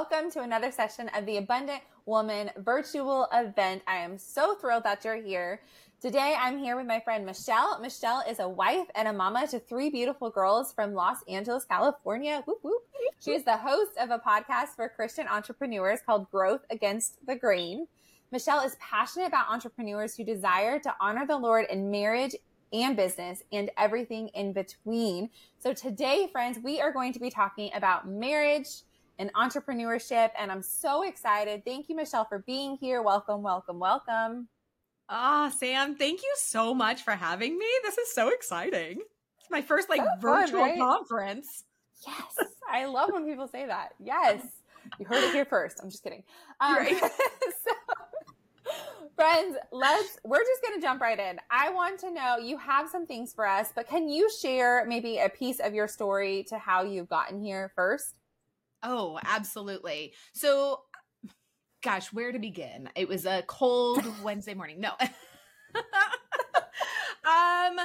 welcome to another session of the Abundant Woman virtual event. I am so thrilled that you're here. Today, I'm here with my friend Michelle. Michelle is a wife and a mama to three beautiful girls from Los Angeles, California. Whoop, whoop. She is the host of a podcast for Christian entrepreneurs called Growth Against the Grain. Michelle is passionate about entrepreneurs who desire to honor the Lord in marriage and business and everything in between. So today, friends, we are going to be talking about marriage and entrepreneurship. And I'm so excited. Thank you, Michelle, for being here. Welcome, welcome, welcome. Ah, Sam, thank you so much for having me. This is so exciting. It's my first like so virtual fun, right? conference. Yes. I love when people say that. Yes. You heard it here first. I'm just kidding. Um, right. so, friends, let's, we're just going to jump right in. I want to know, you have some things for us, but can you share maybe a piece of your story to how you've gotten here first? Oh, absolutely. So, gosh, where to begin? It was a cold Wednesday morning. No. um,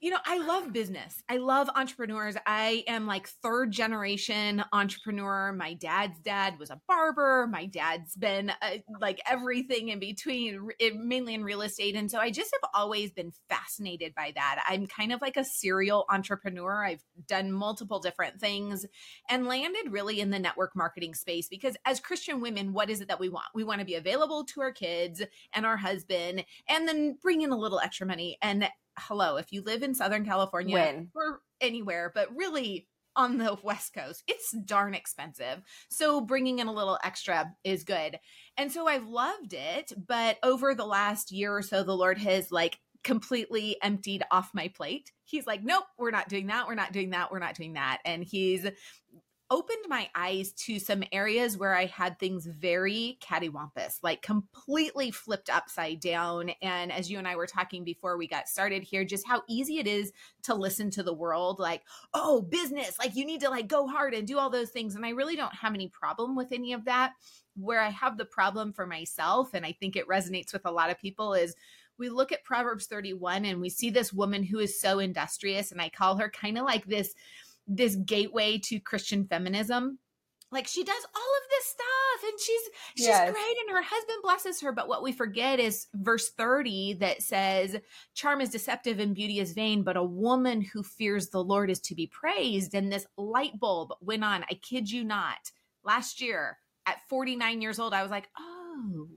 you know, I love business. I love entrepreneurs. I am like third generation entrepreneur. My dad's dad was a barber. My dad's been uh, like everything in between, mainly in real estate. And so I just have always been fascinated by that. I'm kind of like a serial entrepreneur. I've done multiple different things and landed really in the network marketing space because as Christian women, what is it that we want? We want to be available to our kids and our husband and then bring in a little extra money. And hello, if you live in Southern California when? or anywhere, but really on the West Coast, it's darn expensive. So bringing in a little extra is good. And so I've loved it. But over the last year or so, the Lord has like completely emptied off my plate. He's like, nope, we're not doing that. We're not doing that. We're not doing that. And he's opened my eyes to some areas where I had things very cattywampus, like completely flipped upside down. And as you and I were talking before we got started here, just how easy it is to listen to the world, like, oh, business, like you need to like go hard and do all those things. And I really don't have any problem with any of that. Where I have the problem for myself, and I think it resonates with a lot of people, is we look at Proverbs 31 and we see this woman who is so industrious, and I call her kind of like this this gateway to Christian feminism. Like she does all of this stuff and she's she's yes. great and her husband blesses her. But what we forget is verse 30 that says charm is deceptive and beauty is vain but a woman who fears the lord is to be praised. And this light bulb went on. I kid you not. Last year at 49 years old i was like oh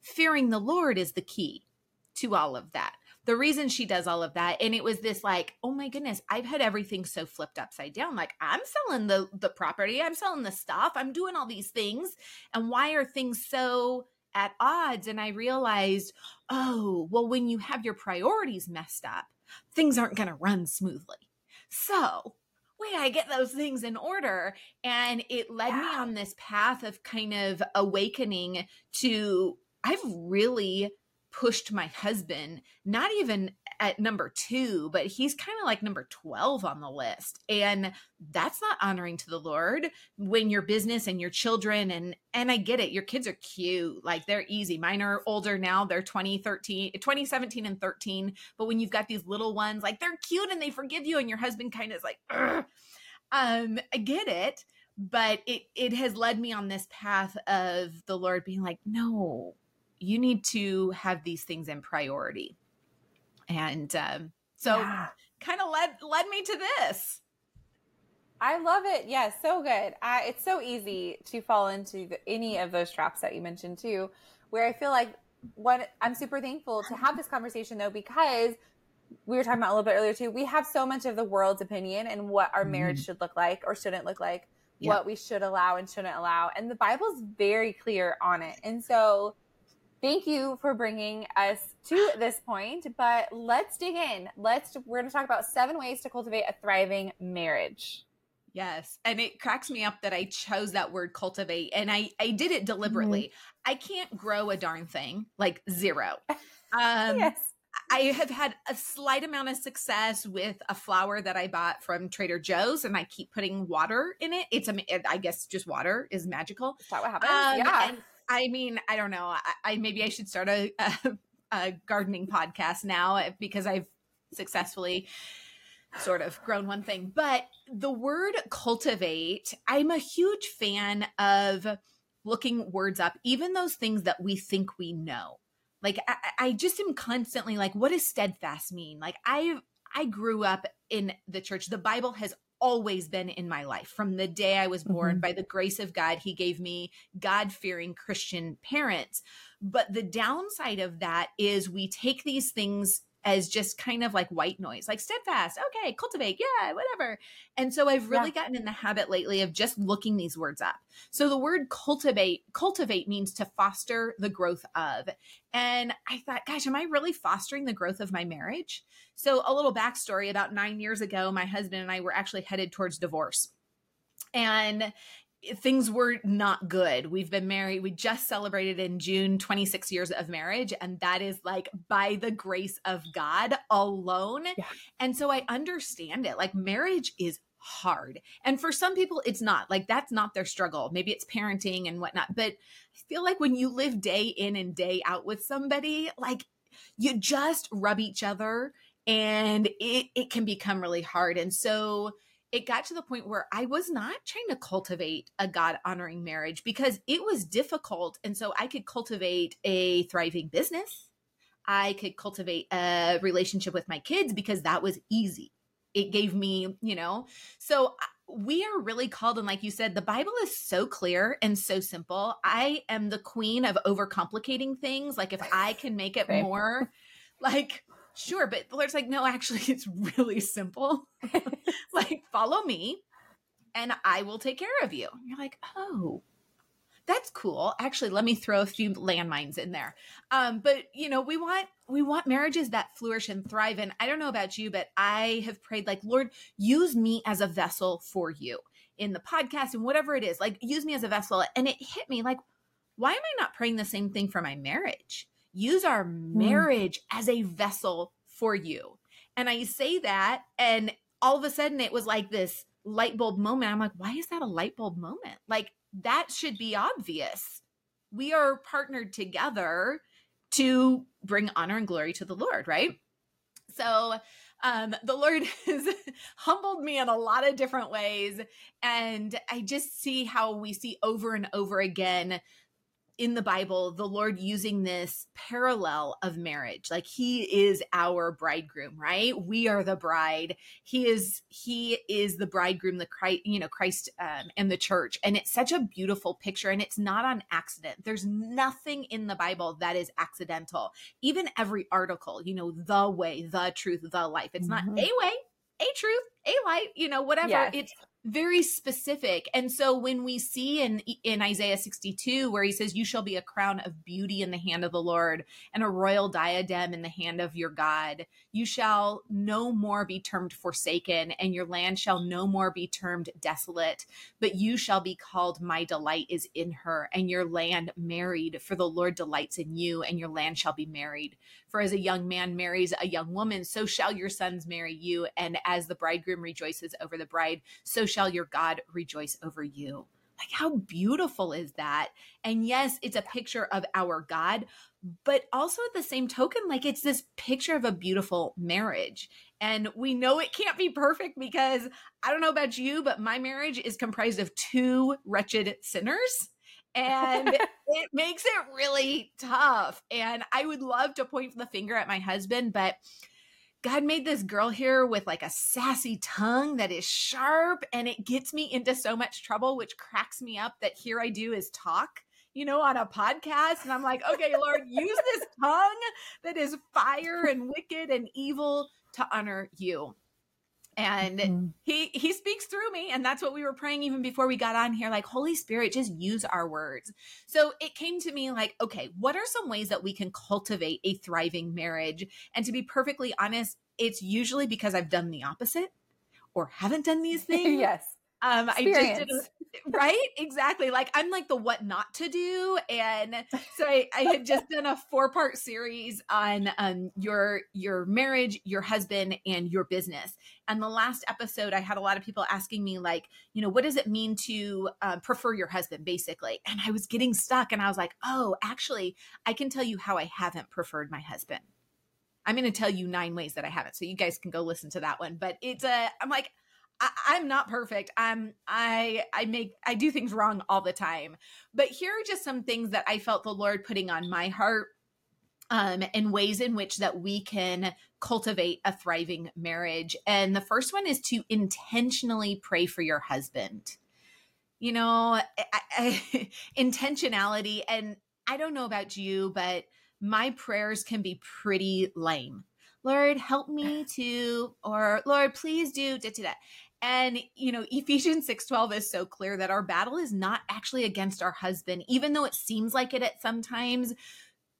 fearing the lord is the key to all of that the reason she does all of that and it was this like oh my goodness i've had everything so flipped upside down like i'm selling the the property i'm selling the stuff i'm doing all these things and why are things so at odds and i realized oh well when you have your priorities messed up things aren't going to run smoothly so wait, I get those things in order. And it led yeah. me on this path of kind of awakening to, I've really pushed my husband, not even at number two, but he's kind of like number 12 on the list. And that's not honoring to the Lord when your business and your children and and I get it, your kids are cute. Like they're easy. Mine are older now. They're 20, 13, 2017 and 13. But when you've got these little ones, like they're cute and they forgive you, and your husband kind of is like, Ugh. um, I get it. But it it has led me on this path of the Lord being like, no, you need to have these things in priority. And um, so yeah. kind of led led me to this. I love it. Yes, yeah, so good. I, it's so easy to fall into the, any of those traps that you mentioned too, where I feel like what I'm super thankful to have this conversation though, because we were talking about a little bit earlier too. We have so much of the world's opinion and what our marriage mm-hmm. should look like or shouldn't look like, yeah. what we should allow and shouldn't allow. And the Bible's very clear on it. And so thank you for bringing us to this point but let's dig in let's we're going to talk about seven ways to cultivate a thriving marriage yes and it cracks me up that i chose that word cultivate and i i did it deliberately mm-hmm. i can't grow a darn thing like zero um yes I have had a slight amount of success with a flower that I bought from Trader Joe's, and I keep putting water in it. It's a, I guess, just water is magical. Is that what happens? Um, yeah. I mean, I don't know. I, I maybe I should start a, a, a gardening podcast now because I've successfully sort of grown one thing. But the word cultivate, I'm a huge fan of looking words up, even those things that we think we know. Like I, I just am constantly like, what does steadfast mean? Like I I grew up in the church. The Bible has always been in my life from the day I was born. Mm-hmm. By the grace of God, He gave me God fearing Christian parents. But the downside of that is we take these things as just kind of like white noise, like steadfast, okay, cultivate, yeah, whatever. And so I've really yeah. gotten in the habit lately of just looking these words up. So the word cultivate, cultivate means to foster the growth of. And I thought, gosh, am I really fostering the growth of my marriage? So a little backstory about nine years ago, my husband and I were actually headed towards divorce. And things were not good. We've been married, we just celebrated in June 26 years of marriage. And that is like by the grace of God alone. Yeah. And so I understand it. Like marriage is hard. And for some people, it's not like that's not their struggle. Maybe it's parenting and whatnot. But I feel like when you live day in and day out with somebody, like you just rub each other and it, it can become really hard. And so, it got to the point where I was not trying to cultivate a God honoring marriage because it was difficult. And so I could cultivate a thriving business. I could cultivate a relationship with my kids because that was easy. It gave me, you know, so we are really called. And like you said, the Bible is so clear and so simple. I am the queen of overcomplicating things. Like if I can make it more like, sure but the lord's like no actually it's really simple. Like follow me and i will take care of you. And you're like oh that's cool. Actually let me throw a few landmines in there. Um, but you know we want we want marriages that flourish and thrive and i don't know about you but i have prayed like lord use me as a vessel for you in the podcast and whatever it is like use me as a vessel and it hit me like why am i not praying the same thing for my marriage use our hmm. marriage mm. as a vessel for you. And I say that, and all of a sudden it was like this light bulb moment. I'm like, why is that a light bulb moment? Like, that should be obvious. We are partnered together to bring honor and glory to the Lord, right? So, um, the Lord has humbled me in a lot of different ways. And I just see how we see over and over again in the Bible, the Lord using this parallel of marriage. Like he is our bridegroom, right? We are the bride. He is he is the bridegroom, the Christ, you know, Christ um, and the church. And it's such a beautiful picture and it's not on accident. There's nothing in the Bible that is accidental. Even every article, you know, the way, the truth, the life. It's mm-hmm. not a way, a truth, a light, you know, whatever. Yes. It's very specific. And so when we see in in isaiah 62 where he says you shall be a crown of beauty in the hand of the lord and a royal diadem in the hand of your god you shall no more be termed forsaken and your land shall no more be termed desolate but you shall be called my delight is in her and your land married for the lord delights in you and your land shall be married for as a young man marries a young woman so shall your sons marry you and as the bridegroom rejoices over the bride so shall your God rejoice over you. Like, how beautiful is that? And yes, it's a picture of our God, but also at the same token, like it's this picture of a beautiful marriage. And we know it can't be perfect because I don't know about you, but my marriage is comprised of two wretched sinners. And it makes it really tough. And I would love to point the finger at my husband, but God made this girl here with like a sassy tongue that is sharp and it gets me into so much trouble, which cracks me up that here I do is talk, you know, on a podcast. And I'm like, okay, Lord, use this tongue that is fire and wicked and evil to honor you and mm-hmm. he he speaks through me and that's what we were praying even before we got on here like holy spirit just use our words. So it came to me like okay what are some ways that we can cultivate a thriving marriage? And to be perfectly honest it's usually because i've done the opposite or haven't done these things. yes um, I just did a, right exactly like I'm like the what not to do, and so I, I had just done a four part series on um your your marriage, your husband, and your business. And the last episode, I had a lot of people asking me like, you know, what does it mean to uh, prefer your husband, basically? And I was getting stuck, and I was like, oh, actually, I can tell you how I haven't preferred my husband I'm going to tell you nine ways that I haven't. So you guys can go listen to that one. But it's a, I'm like, I, am not perfect. I'm I I make I do things wrong all the time. But here are just some things that I felt the Lord putting on my heart um, and ways in which that we can cultivate a thriving marriage. And the first one is to intentionally pray for your husband. You know, I, I, intentionality. And I don't know about you, but my prayers can be pretty lame. Lord, help me to, or Lord, please do da, da, da. And you know, Ephesians 6:12 is so clear that our battle is not actually against our husband, even though it seems like it at sometimes.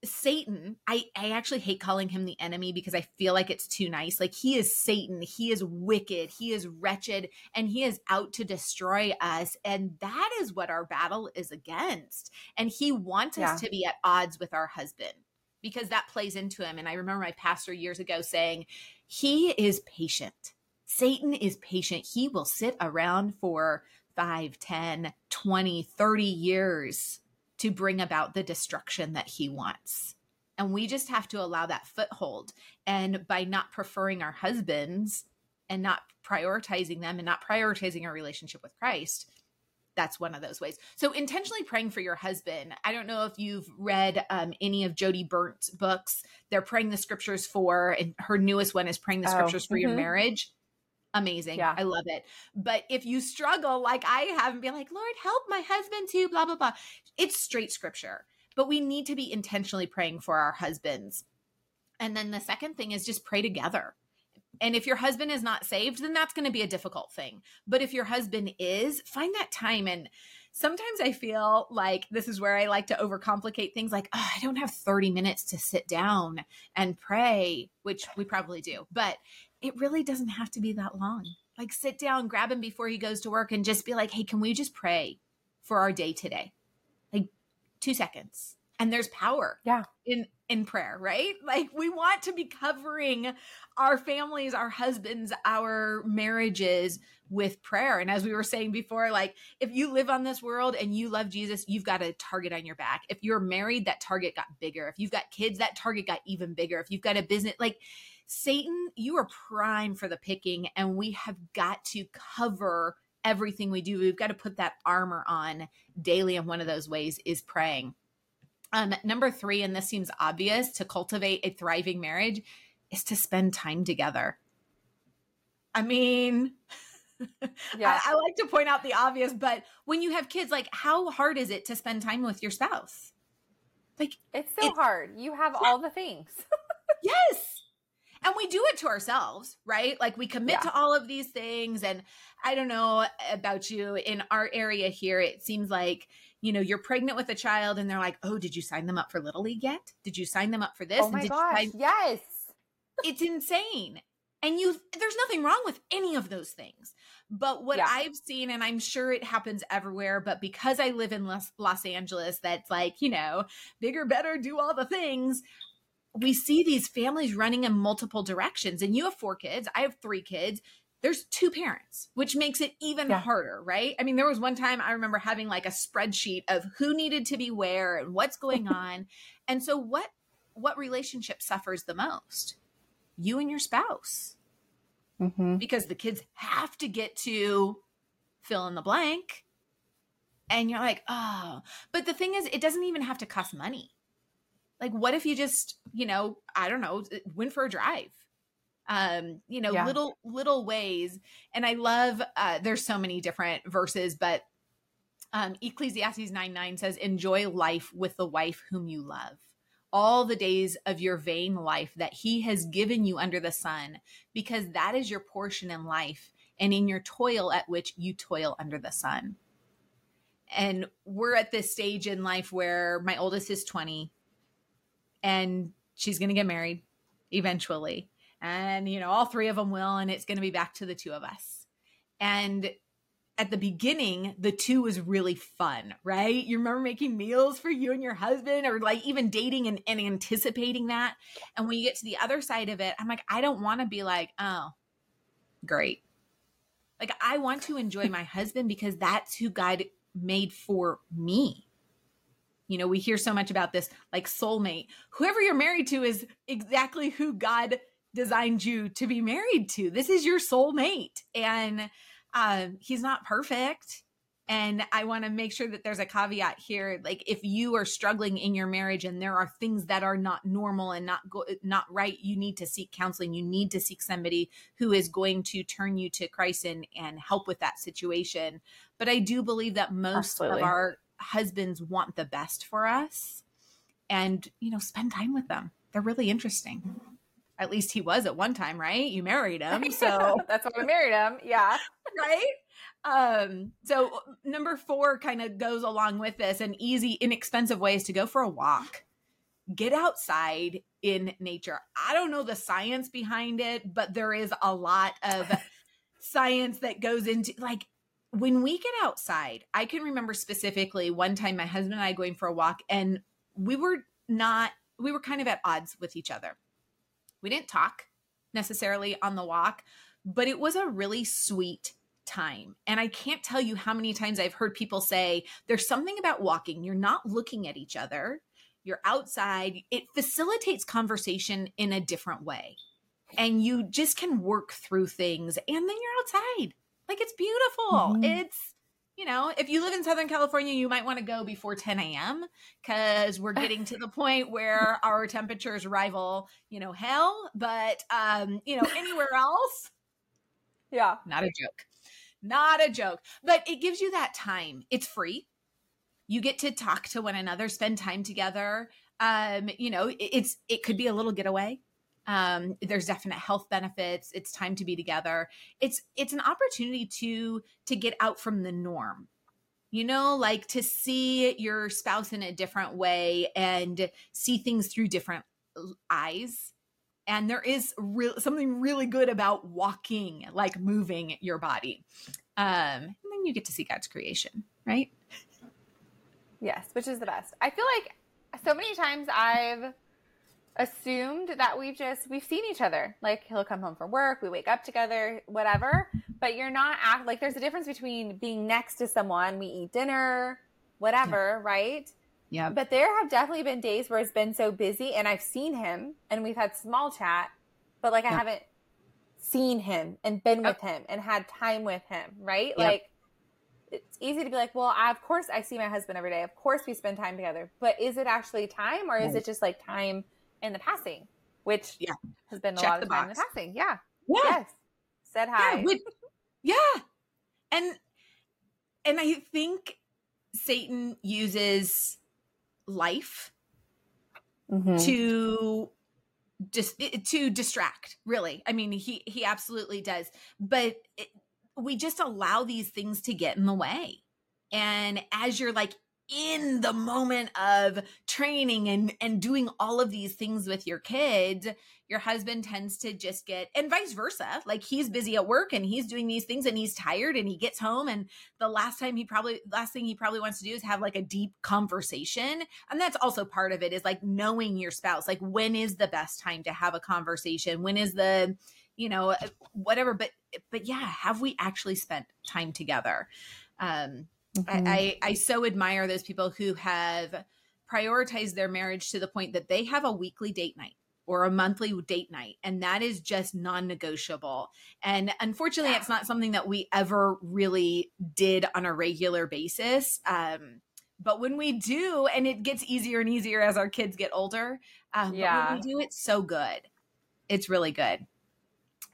Satan, I, I actually hate calling him the enemy because I feel like it's too nice. Like he is Satan, he is wicked, he is wretched, and he is out to destroy us. And that is what our battle is against. And he wants yeah. us to be at odds with our husband because that plays into him. And I remember my pastor years ago saying, He is patient. Satan is patient. He will sit around for 5, 10, 20, 30 years to bring about the destruction that he wants. And we just have to allow that foothold. And by not preferring our husbands and not prioritizing them and not prioritizing our relationship with Christ, that's one of those ways. So intentionally praying for your husband. I don't know if you've read um, any of Jodie Berndt's books. They're praying the scriptures for, and her newest one is praying the oh, scriptures oh, for mm-hmm. your marriage. Amazing. Yeah. I love it. But if you struggle like I have and be like, Lord, help my husband too, blah, blah, blah, it's straight scripture. But we need to be intentionally praying for our husbands. And then the second thing is just pray together. And if your husband is not saved, then that's going to be a difficult thing. But if your husband is, find that time. And sometimes I feel like this is where I like to overcomplicate things like, oh, I don't have 30 minutes to sit down and pray, which we probably do. But it really doesn't have to be that long. Like sit down, grab him before he goes to work and just be like, hey, can we just pray for our day today? Like two seconds. And there's power. Yeah. In in prayer, right? Like we want to be covering our families, our husbands, our marriages with prayer. And as we were saying before, like if you live on this world and you love Jesus, you've got a target on your back. If you're married, that target got bigger. If you've got kids, that target got even bigger. If you've got a business, like Satan, you are prime for the picking, and we have got to cover everything we do. We've got to put that armor on daily. And one of those ways is praying. Um, number three, and this seems obvious to cultivate a thriving marriage, is to spend time together. I mean, yeah. I, I, like to point out the obvious, but when you have kids, like how hard is it to spend time with your spouse? Like it's so it's, hard. You have all the things. yes. And we do it to ourselves, right? Like we commit yeah. to all of these things. And I don't know about you in our area here, it seems like you know, you're pregnant with a child and they're like, oh, did you sign them up for Little League yet? Did you sign them up for this? Oh my gosh, sign- yes. it's insane. And you, there's nothing wrong with any of those things. But what yeah. I've seen, and I'm sure it happens everywhere, but because I live in Los, Los Angeles, that's like, you know, bigger, better, do all the things we see these families running in multiple directions and you have four kids i have three kids there's two parents, which makes it even yeah. harder, right? I mean, there was one time I remember having like a spreadsheet of who needed to be where and what's going on. and so what what relationship suffers the most? You and your spouse. Mm-hmm. Because the kids have to get to fill in the blank. And you're like, oh, but the thing is, it doesn't even have to cost money. Like, what if you just, you know, I don't know, went for a drive? Um you know yeah. little little ways and i love uh there's so many different verses but um ecclesiastes 9 9 says enjoy life with the wife whom you love. All the days of your vain life that he has given you under the sun because that is your portion in life and in your toil at which you toil under the sun. And we're at this stage in life where my oldest is 20 and she's going to get married eventually and you know all three of them will and it's going to be back to the two of us. And at the beginning the two was really fun right? You remember making meals for you and your husband or like even dating and, and anticipating that? And when you get to the other side of it i'm like i don't want to be like oh great. Like i want to enjoy my husband because that's who god made for me. You know, we hear so much about this like soulmate. Whoever you're married to is exactly who God designed you to be married to. This is your soulmate. And um, he's not perfect. And I want to make sure that there's a caveat here. Like, if you are struggling in your marriage and there are things that are not normal and not go- not right, you need to seek counseling. You need to seek somebody who is going to turn you to Christ and and help with that situation. But I do believe that most Absolutely. of our husbands want the best for us, and you know, spend time with them. They're really interesting. At least he was at one time, right? You married him, so that's why I married him. Yeah, right um so number four kind of goes along with this and easy inexpensive ways to go for a walk get outside in nature i don't know the science behind it but there is a lot of science that goes into like when we get outside i can remember specifically one time my husband and i going for a walk and we were not we were kind of at odds with each other we didn't talk necessarily on the walk but it was a really sweet time. And I can't tell you how many times I've heard people say there's something about walking, you're not looking at each other, you're outside, it facilitates conversation in a different way. And you just can work through things and then you're outside. Like it's beautiful. Mm-hmm. It's you know, if you live in Southern California, you might want to go before 10 a.m. because we're getting to the point where our temperatures rival, you know, hell. But, um, you know, anywhere else, yeah, not a joke. Not a joke. But it gives you that time. It's free. You get to talk to one another, spend time together. Um, you know, it's it could be a little getaway. Um, there's definite health benefits. It's time to be together. It's it's an opportunity to to get out from the norm. You know, like to see your spouse in a different way and see things through different eyes and there is real something really good about walking like moving your body um and then you get to see god's creation right yes which is the best i feel like so many times i've assumed that we've just we've seen each other like he'll come home from work we wake up together whatever but you're not act like there's a difference between being next to someone we eat dinner whatever yeah. right yeah. But there have definitely been days where it's been so busy and I've seen him and we've had small chat, but like I haven't seen him and been with him and had time with him, right? Like it's easy to be like, well, I, of course I see my husband every day. Of course we spend time together. But is it actually time or is it just like time in the passing? Which yeah. has been a lot of time box. in the passing. Yeah. yeah. Yes. Said hi. Yeah, yeah. And and I think Satan uses life mm-hmm. to just to distract really i mean he he absolutely does but it, we just allow these things to get in the way and as you're like in the moment of training and and doing all of these things with your kids your husband tends to just get and vice versa like he's busy at work and he's doing these things and he's tired and he gets home and the last time he probably last thing he probably wants to do is have like a deep conversation. And that's also part of it is like knowing your spouse like when is the best time to have a conversation? When is the you know whatever but but yeah have we actually spent time together? Um Mm-hmm. I, I, I so admire those people who have prioritized their marriage to the point that they have a weekly date night or a monthly date night and that is just non-negotiable and unfortunately it's not something that we ever really did on a regular basis um, but when we do and it gets easier and easier as our kids get older um, yeah. when we do it's so good it's really good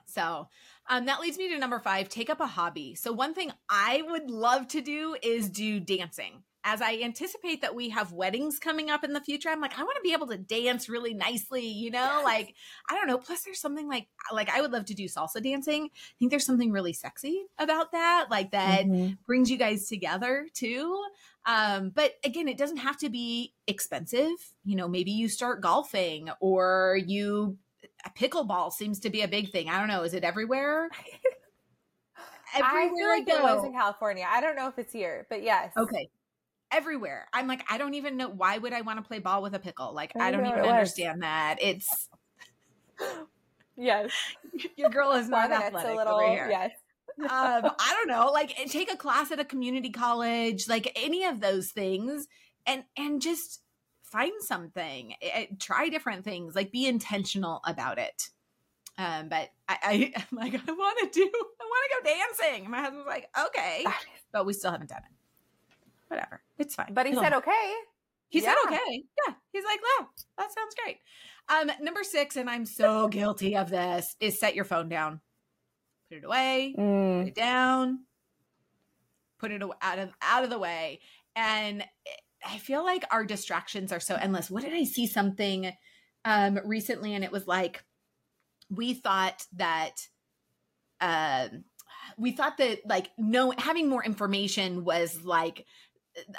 so um, that leads me to number five take up a hobby. So, one thing I would love to do is do dancing. As I anticipate that we have weddings coming up in the future, I'm like, I want to be able to dance really nicely, you know? Yes. Like, I don't know. Plus, there's something like, like I would love to do salsa dancing. I think there's something really sexy about that, like that mm-hmm. brings you guys together too. Um, but again, it doesn't have to be expensive. You know, maybe you start golfing or you pickleball seems to be a big thing. I don't know. Is it everywhere? everywhere I feel like I it was in California. I don't know if it's here, but yes. Okay. Everywhere. I'm like, I don't even know why would I want to play ball with a pickle? Like, I, I don't even understand that. It's yes. Your girl is not athletic a little, over here. Yes. um, I don't know. Like, take a class at a community college. Like any of those things and and just find something eh, eh, try different things like be intentional about it um but i, I i'm like i want to do i want to go dancing my husband's like okay but we still haven't done it whatever it's fine but he said okay he Yeah. said okay. Yeah. He's like, wow, that sounds great. Um, number six, and I'm so guilty of this, is set your phone down. Put it away, put Mm. it down, put it out of out of the way. And it- I feel like our distractions are so endless. What did I see something um recently? And it was like we thought that um we thought that like no having more information was like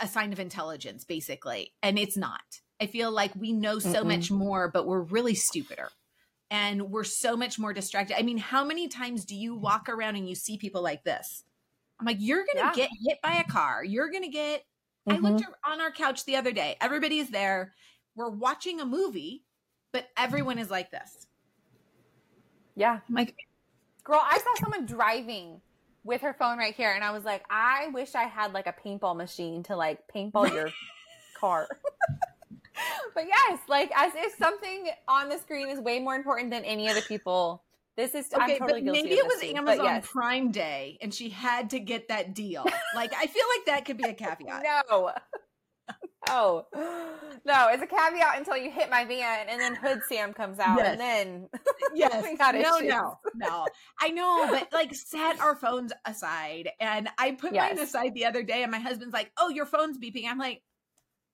a sign of intelligence basically and it's not i feel like we know so Mm-mm. much more but we're really stupider and we're so much more distracted i mean how many times do you walk around and you see people like this i'm like you're gonna Yeah. get hit by a car you're gonna get i Mhm. looked on our couch the other day everybody's there we're watching a movie but everyone is like this yeah i'm like Girl, I saw someone driving with her phone right here, and I was like, I wish I had like a paintball machine to like paintball your car. but yes, like as if something on the screen is way more important than any other people. This is I'm Okay, totally but maybe it was Amazon yes. Prime Day and she had to get that deal. Like, I feel like that could be a caveat. No. Oh no! It's a caveat until you hit my van, and then Hood Sam comes out, Yes. and then Yes. We got no, issues. no, no. I know, but like set our phones aside. And I put mine aside the other day, and my husband's like, "Oh, your phone's beeping." I'm like,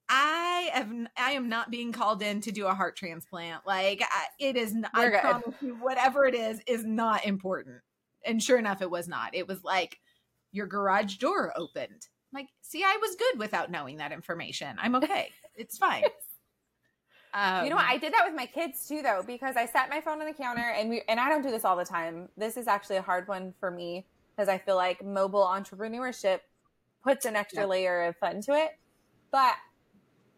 I am, I am not being called in to do a heart transplant. Like, I, it is. Not, I good. promise you, whatever it is, is not important. And sure enough, it was not. It was like your garage door opened. Like, see, I was good without knowing that information. I'm okay. It's fine. Um, you know what? I did that with my kids too, though, because I set my phone on the counter, and we and I don't do this all the time. This is actually a hard one for me because I feel like mobile entrepreneurship puts an extra Yeah. layer of fun to it. But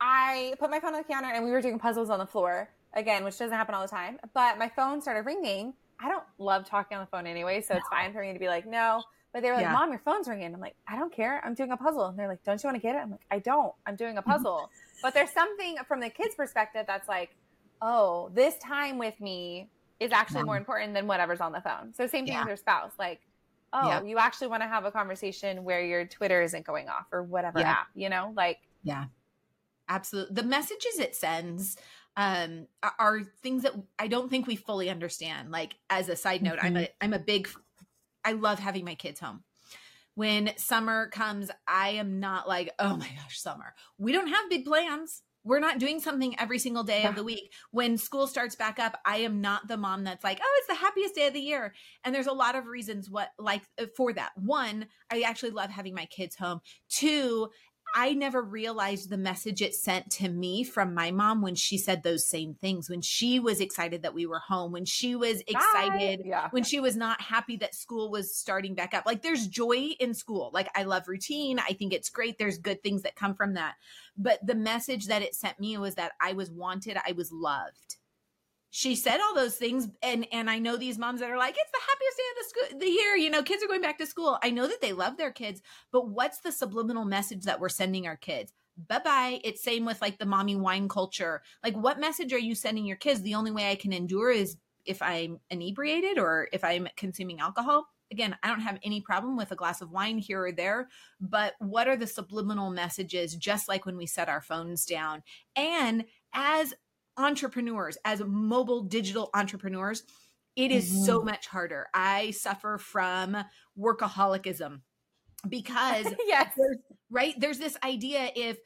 I put my phone on the counter, and we were doing puzzles on the floor again, which doesn't happen all the time. But my phone started ringing. I don't love talking on the phone anyway, so it's fine for me to be like, no. But they were like, Yeah. "Mom, your phone's ringing." I'm like, "I don't care. I'm doing a puzzle." And they're like, "Don't you want to get it?" I'm like, "I don't. I'm doing a puzzle." but there's something from the kids' perspective that's like, "Oh, this time with me is actually more important than whatever's on the phone." So same thing Yeah. with your spouse, like. Oh, Yeah. you actually want to have a conversation where your Twitter isn't going off or whatever Yeah. app, you know? Like, Yeah, absolutely. The messages it sends um, are, things that I don't think we fully understand. Like as a side note, I'm a I'm a big. I love having my kids home. When summer comes, I am not like, oh my gosh, summer. We don't have big plans. We're not doing something every single day Yeah. of the week. When school starts back up, I am not the mom that's like, oh, it's the happiest day of the year. And there's a lot of reasons what like for that. One, I actually love having my kids home. Two, I never realized the message it sent to me from my mom when she said those same things, when she was excited that we were home, when she was excited. Yeah. when she was not happy that school was starting back up. Like there's joy in school. Like I love routine. I think it's great. There's good things that come from that. But the message that it sent me was that I was wanted, I was loved. She said all those things and and I know these moms that are like it's the happiest day of the school the year, you know, kids are going back to school. I know that they love their kids, but what's the subliminal message that we're sending our kids? Bye bye. It's same with like the mommy wine culture. Like, what message are you sending your kids? The only way I can endure is if I'm inebriated or if I'm consuming alcohol. Again, I don't have any problem with a glass of wine here or there, but what are the subliminal messages, just like when we set our phones down? And as entrepreneurs, as mobile digital entrepreneurs, it is so much harder. I suffer from workaholicism because yes. there's right? There's this idea if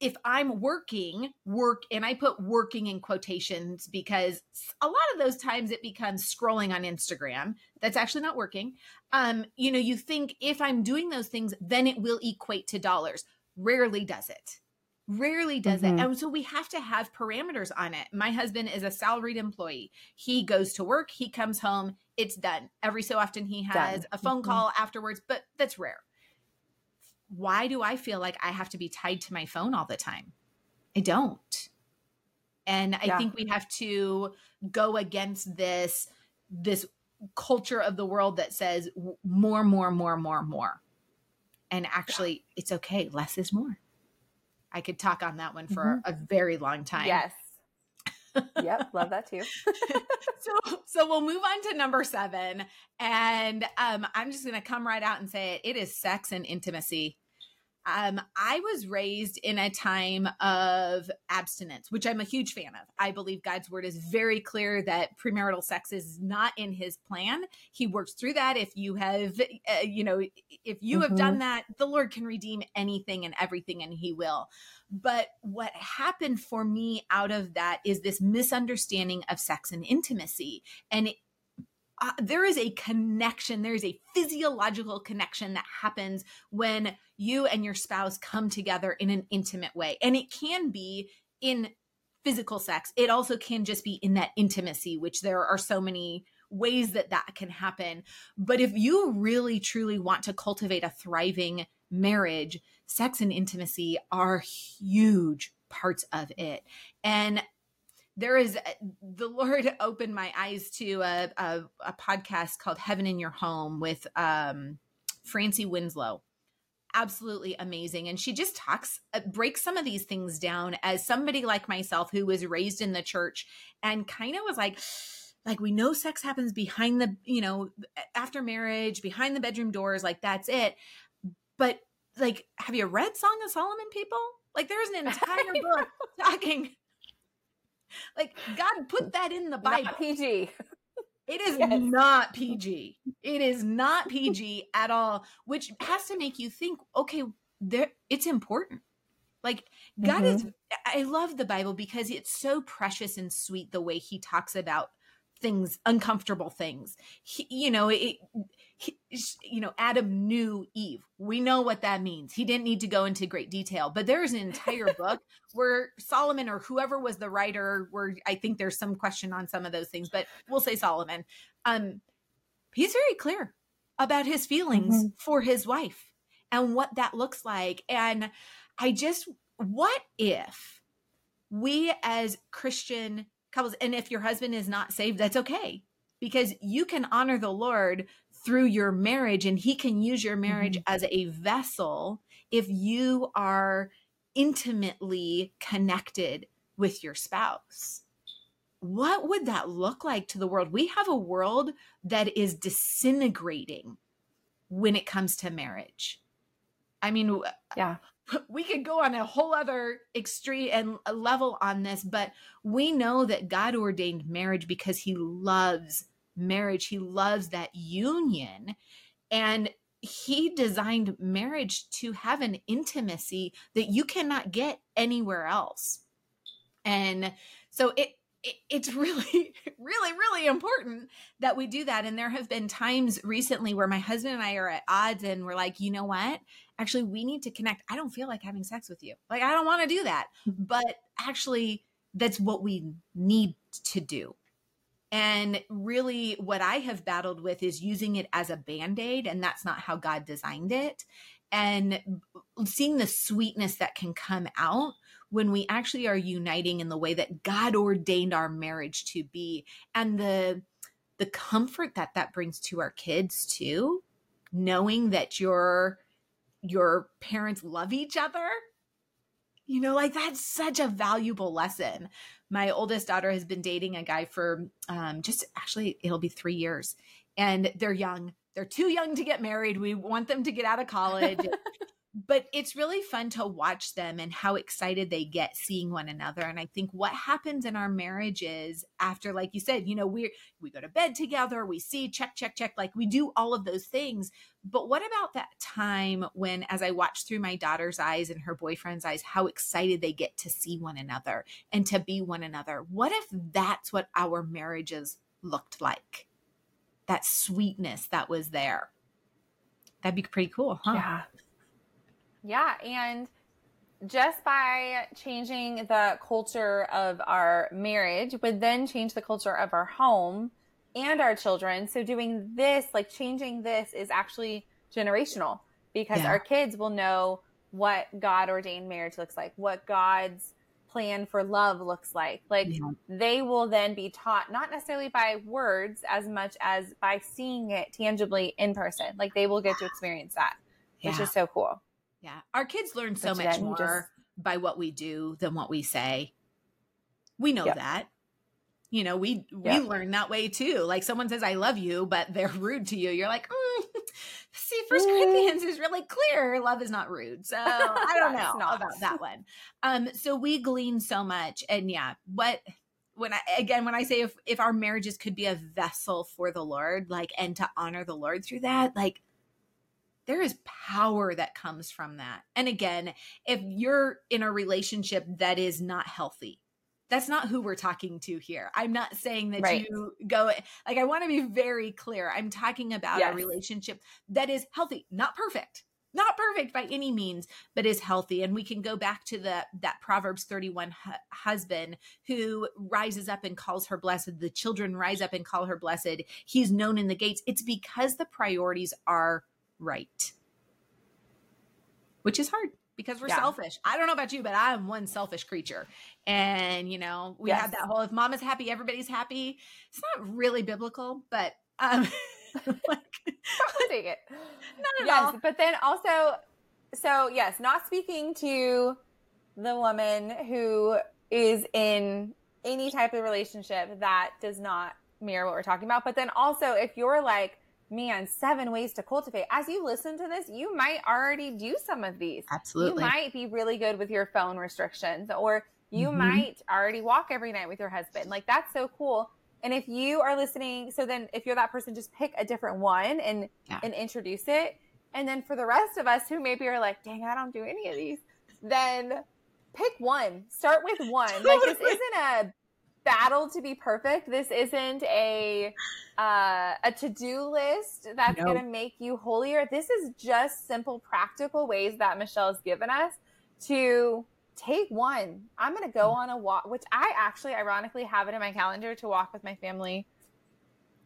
if i'm working work and i put working in quotations because a lot of those times it becomes scrolling on instagram. That's actually not working. Um you know you think if i'm doing those things then it will equate to dollars. Rarely does it rarely does Mhm. it and so we have to have parameters on it my husband is a salaried employee he goes to work he comes home it's done every so often he has Done. a phone Mhm. call afterwards but that's rare why do I feel like I have to be tied to my phone all the time? I don't. And I Yeah. think we have to go against this this culture of the world that says more more more more more. And actually it's okay, less is more. I could talk on that one for mm-hmm. a very long time. Yes. yep, love that too. so so we'll move on to number 7 and um I'm just going to come right out and say it. It is sex and intimacy. Um, I was raised in a time of abstinence, which I'm a huge fan of. I believe God's word is very clear that premarital sex is not in his plan. He works through that. If you have, uh, you know, if you mm-hmm. have done that, the Lord can redeem anything and everything, and he will. But what happened for me out of that is this misunderstanding of sex and intimacy. And uh, there is a connection, there is a physiological connection that happens when you and your spouse come together in an intimate way. And it can be in physical sex, it also can just be in that intimacy, which there are so many ways that that can happen. But if you really truly want to cultivate a thriving marriage, sex and intimacy are huge parts of it. And there is uh, the lord opened my eyes to a, a, a podcast called heaven in your home with um francie winslow. Absolutely amazing. And she just talks uh, breaks some of these things down as somebody like myself who was raised in the church and kind of was like like we know sex happens behind the you know after marriage behind the bedroom doors like that's it. But like have you read song of solomon people? Like there's an entire book talking like God put that in the Bible. Not PG. It is yes. not PG. It is not PG at all, which has to make you think, okay, there it's important. Like God mm-hmm. is I love the Bible because it's so precious and sweet the way he talks about things, uncomfortable things. He, you know, it, he, you know, Adam knew Eve. We know what that means. He didn't need to go into great detail, but there's an entire book where Solomon or whoever was the writer, where I think there's some question on some of those things, but we'll say Solomon. Um, he's very clear about his feelings mm-hmm. for his wife and what that looks like. And I just, what if we as Christian couples. And if your husband is not saved, that's okay because you can honor the Lord through your marriage and he can use your marriage mm-hmm. as a vessel if you are intimately connected with your spouse. What would that look like to the world? We have a world that is disintegrating when it comes to marriage. I mean, yeah. we could go on a whole other extreme and level on this, but we know that God ordained marriage because he loves marriage. He loves that union. And he designed marriage to have an intimacy that you cannot get anywhere else. And so it it's really really really important that we do that and there have been times recently where my husband and I are at odds and we're like you know what actually we need to connect I don't feel like having sex with you like I don't want to do that mm-hmm. but actually that's what we need to do and really what I have battled with is using it as a band-aid and that's not how God designed it. And seeing the sweetness that can come out when we actually are uniting in the way that God ordained our marriage to be and the the comfort that that brings to our kids too knowing that your your parents love each other you know like that's such a valuable lesson. My oldest daughter has been dating a guy for um, just actually it'll be three years and they're young. They're too young to get married. We want them to get out of college but it's really fun to watch them and how excited they get seeing one another and i think what happens in our marriages after like you said you know we we go to bed together we see check check check like we do all of those things. But what about that time when as i watch through my daughter's eyes and her boyfriend's eyes how excited they get to see one another and to be one another? What if that's what our marriages looked like? That sweetness that was there. That'd be pretty cool huh? Yeah yeah. And just by changing the culture of our marriage would then change the culture of our home and our children. So doing this, like changing this is actually generational because yeah. our kids will know what God ordained marriage looks like, what God's plan for love looks like. Like yeah. they will then be taught not necessarily by words as much as by seeing it tangibly in person. Like they will get to experience that, which is so cool. Yeah. Our kids learn so much more by what we do than what we say. We know Yeah. that. You know, we we Yeah. learn that way too. Like someone says I love you, but they're rude to you. You're like, mm, see, First Mm. Corinthians is really clear. Love is not rude. So I don't know about that one. Um, so we glean so much, and yeah, what when I again when I say if if our marriages could be a vessel for the Lord, like and to honor the Lord through that, like there is power that comes from that. And again, if you're in a relationship that is not healthy, that's not who we're talking to here. I'm not saying that Right. you go like I want to be very clear. I'm talking about Yes. a relationship that is healthy, not perfect. Not perfect by any means, but is healthy. And we can go back to the that Proverbs 31 hu- husband who rises up and calls her blessed. The children rise up and call her blessed. He's known in the gates. It's because the priorities are right. Which is hard because we're Yeah. selfish. I don't know about you, but I'm one selfish creature. And, you know, we have that whole if mom is happy, everybody's happy. It's not really biblical, but um like I'll take it. not at yes, all. but then also, so yes, not speaking to the woman who is in any type of relationship that does not mirror what we're talking about. But then also, if you're like, man, seven ways to cultivate, as you listen to this, you might already do some of these. Absolutely. You might be really good with your phone restrictions, or you Mhm. might already walk every night with your husband. Like that's so cool. And if you are listening, so then if you're that person, just pick a different one and Yeah. and introduce it. And then for the rest of us who maybe are like, dang, I don't do any of these, then pick one. Start with one. Like this isn't a battle to be perfect. This isn't a uh, a to do list that's No. going to make you holier. This is just simple, practical ways that Michelle's given us to take one. I'm going to go on a walk, which I actually, ironically, have it in my calendar to walk with my family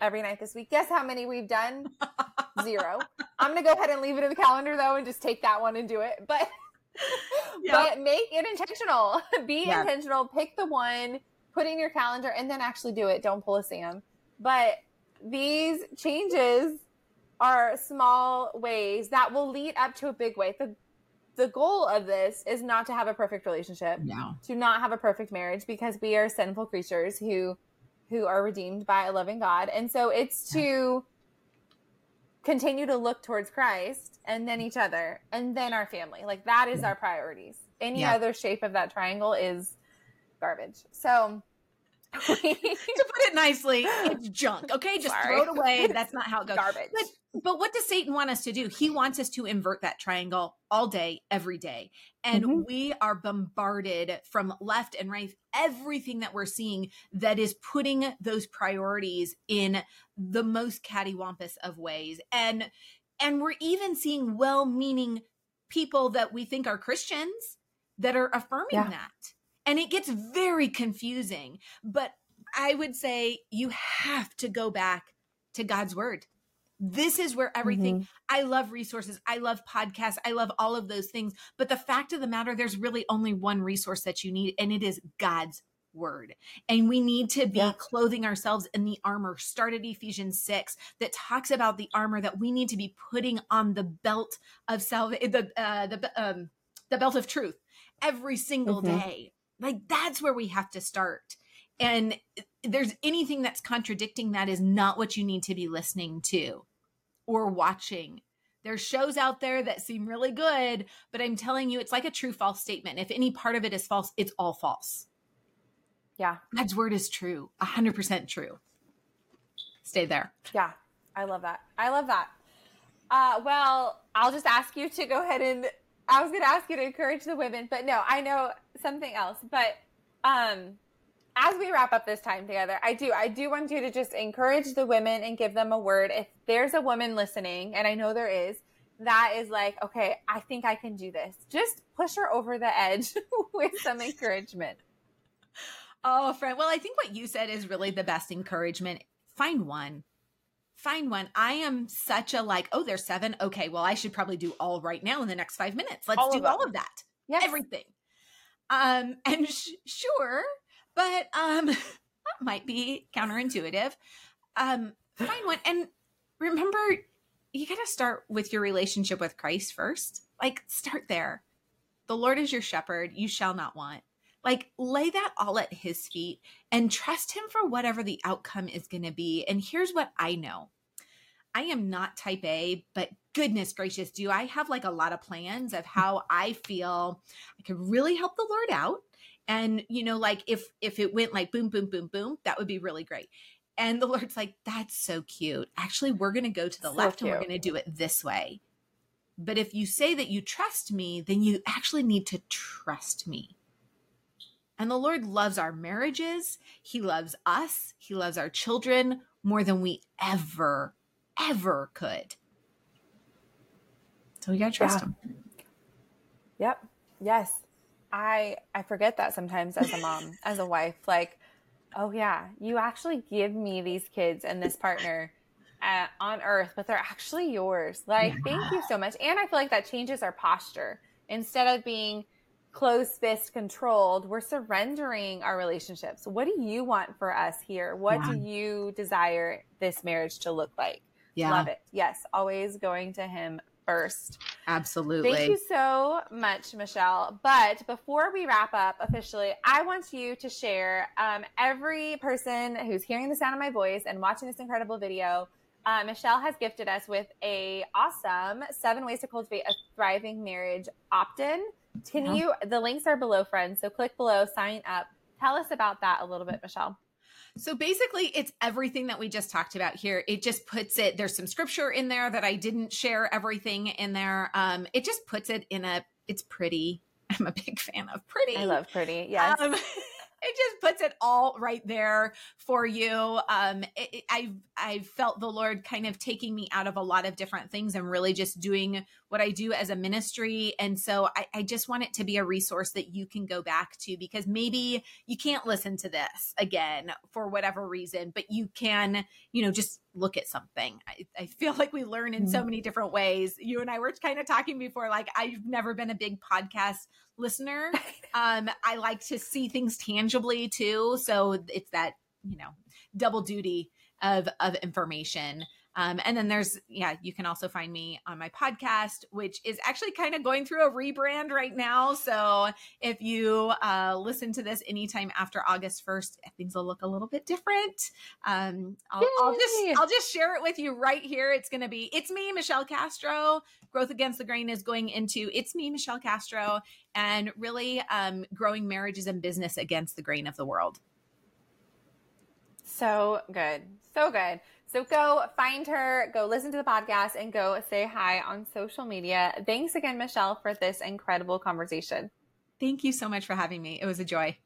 every night this week. Guess how many we've done? Zero. I'm going to go ahead and leave it in the calendar though, and just take that one and do it. But Yep. but make it intentional. Be Yeah. intentional. Pick the one, put in your calendar, and then actually do it. Don't pull a Sam. But these changes are small ways that will lead up to a big way. The the goal of this is not to have a perfect relationship, No. to not have a perfect marriage because we are sinful creatures who who are redeemed by a loving God. And so it's to continue to look towards Christ and then each other and then our family. Like that is Yeah. our priorities. Any Yeah. other shape of that triangle is garbage. So to put it nicely, it's junk. Okay, just Sorry. throw it away. That's not how it goes. garbage. But but what does Satan want us to do? He wants us to invert that triangle all day, every day. And Mhm. we are bombarded from left and right, everything that we're seeing that is putting those priorities in the most cattywampus of ways. And and we're even seeing well-meaning people that we think are Christians that are affirming Yeah. that. And it gets very confusing. But I would say you have to go back to God's word. This is where everything, Mhm. I love resources. I love podcasts. I love all of those things. But the fact of the matter, there's really only one resource that you need, and it is God's word. And we need to be Yeah. clothing ourselves in the armor. Start at Ephesians 6 that talks about the armor that we need to be putting on the belt of salvation, the, uh, the, um, the belt of truth every single Mhm. day. Like that's where we have to start. And there's anything that's contradicting that is not what you need to be listening to or watching. There's shows out there that seem really good, but I'm telling you, it's like a true false statement. If any part of it is false, it's all false. yeah. God's word is true, 100% true. Stay there. Yeah, I love that. I love that. Uh, well, I'll just ask you to go ahead and I was going to ask you to encourage the women, but no, I know something else. But um, as we wrap up this time together, I do, I do want you to just encourage the women and give them a word. If there's a woman listening, and I know there is, that is like, okay, I think I can do this. Just push her over the edge with some encouragement. Oh, friend. Well, I think what you said is really the best encouragement. Find one. Find one. I am such a like, oh, there's seven. Okay, well, I should probably do all right now in the next five minutes. Let's All of do all of that. Yes. Everything. Um, and sh- sure, but um, that might be counterintuitive. Um, find one and remember, you got to start with your relationship with Christ first. Like, start there. The Lord is your shepherd, you shall not want. Like, lay that all at his feet and trust him for whatever the outcome is going to be. And here's what I know I am not type A, but goodness gracious, do I have like a lot of plans of mm. how I feel I could really help the Lord out? And you know, like if if it went like boom, boom, boom, boom, that would be really great. And the Lord's like, that's so cute. Actually, we're going to go to the so left cute. and we're going to do it this way. But if you say that you trust me, then you actually need to trust me. And the Lord loves our marriages. He loves us. He loves our children more than we ever, ever could. So we got to trust yeah. him. Yep. Yes. I I forget that sometimes as a mom, as a wife. Like, oh yeah, you actually give me these kids and this partner uh, on earth, but they're actually yours. Like, yeah. thank you so much. And I feel like that changes our posture. Instead of being closed fist controlled, we're surrendering our relationships. What do you want for us here? What yeah. do you desire this marriage to look like? Yeah. Love it. Yes, always going to him first. Absolutely. Thank you so much, Michelle. But before we wrap up officially, I want you to share um, every person who's hearing the sound of my voice and watching this incredible video uh, Michelle has gifted us with a awesome seven ways to cultivate a thriving marriage opt-in. Can yeah. you? The links are below, friends. So click below, sign up. Tell us about that a little bit, Michelle. So basically, it's everything that we just talked about here. It just puts it, there's some scripture in there that I didn't share everything in there. Um, it just puts it in a, it's pretty. I'm a big fan of pretty. I love pretty. Yes. Um, it just puts it all right there for you. Um, I've I've felt the Lord kind of taking me out of a lot of different things and really just doing what I do as a ministry. And so I, I just want it to be a resource that you can go back to because maybe you can't listen to this again for whatever reason, but you can, you know, just look at something. I, I feel like we learn in so mm-hmm. many different ways. You and I were kind of talking before, like I've never been a big podcast listener. Um, I like to see things tangibly too. So it's that, you know, double duty of of information. Um, and then there's, yeah, you can also find me on my podcast, which is actually kind of going through a rebrand right now. So if you uh, listen to this anytime after August 1st, things will look a little bit different. Um, I'll, I'll, just I'll just share it with you right here. It's going to be it's me, Michelle Castro. Growth Against the Grain is going into it's me, Michelle Castro, and really um, growing marriages and business against the grain of the world. So good. So good. So go find her, go listen to the podcast, and go say hi on social media. Thanks again, Michelle, for this incredible conversation. Thank you so much for having me. It was a joy.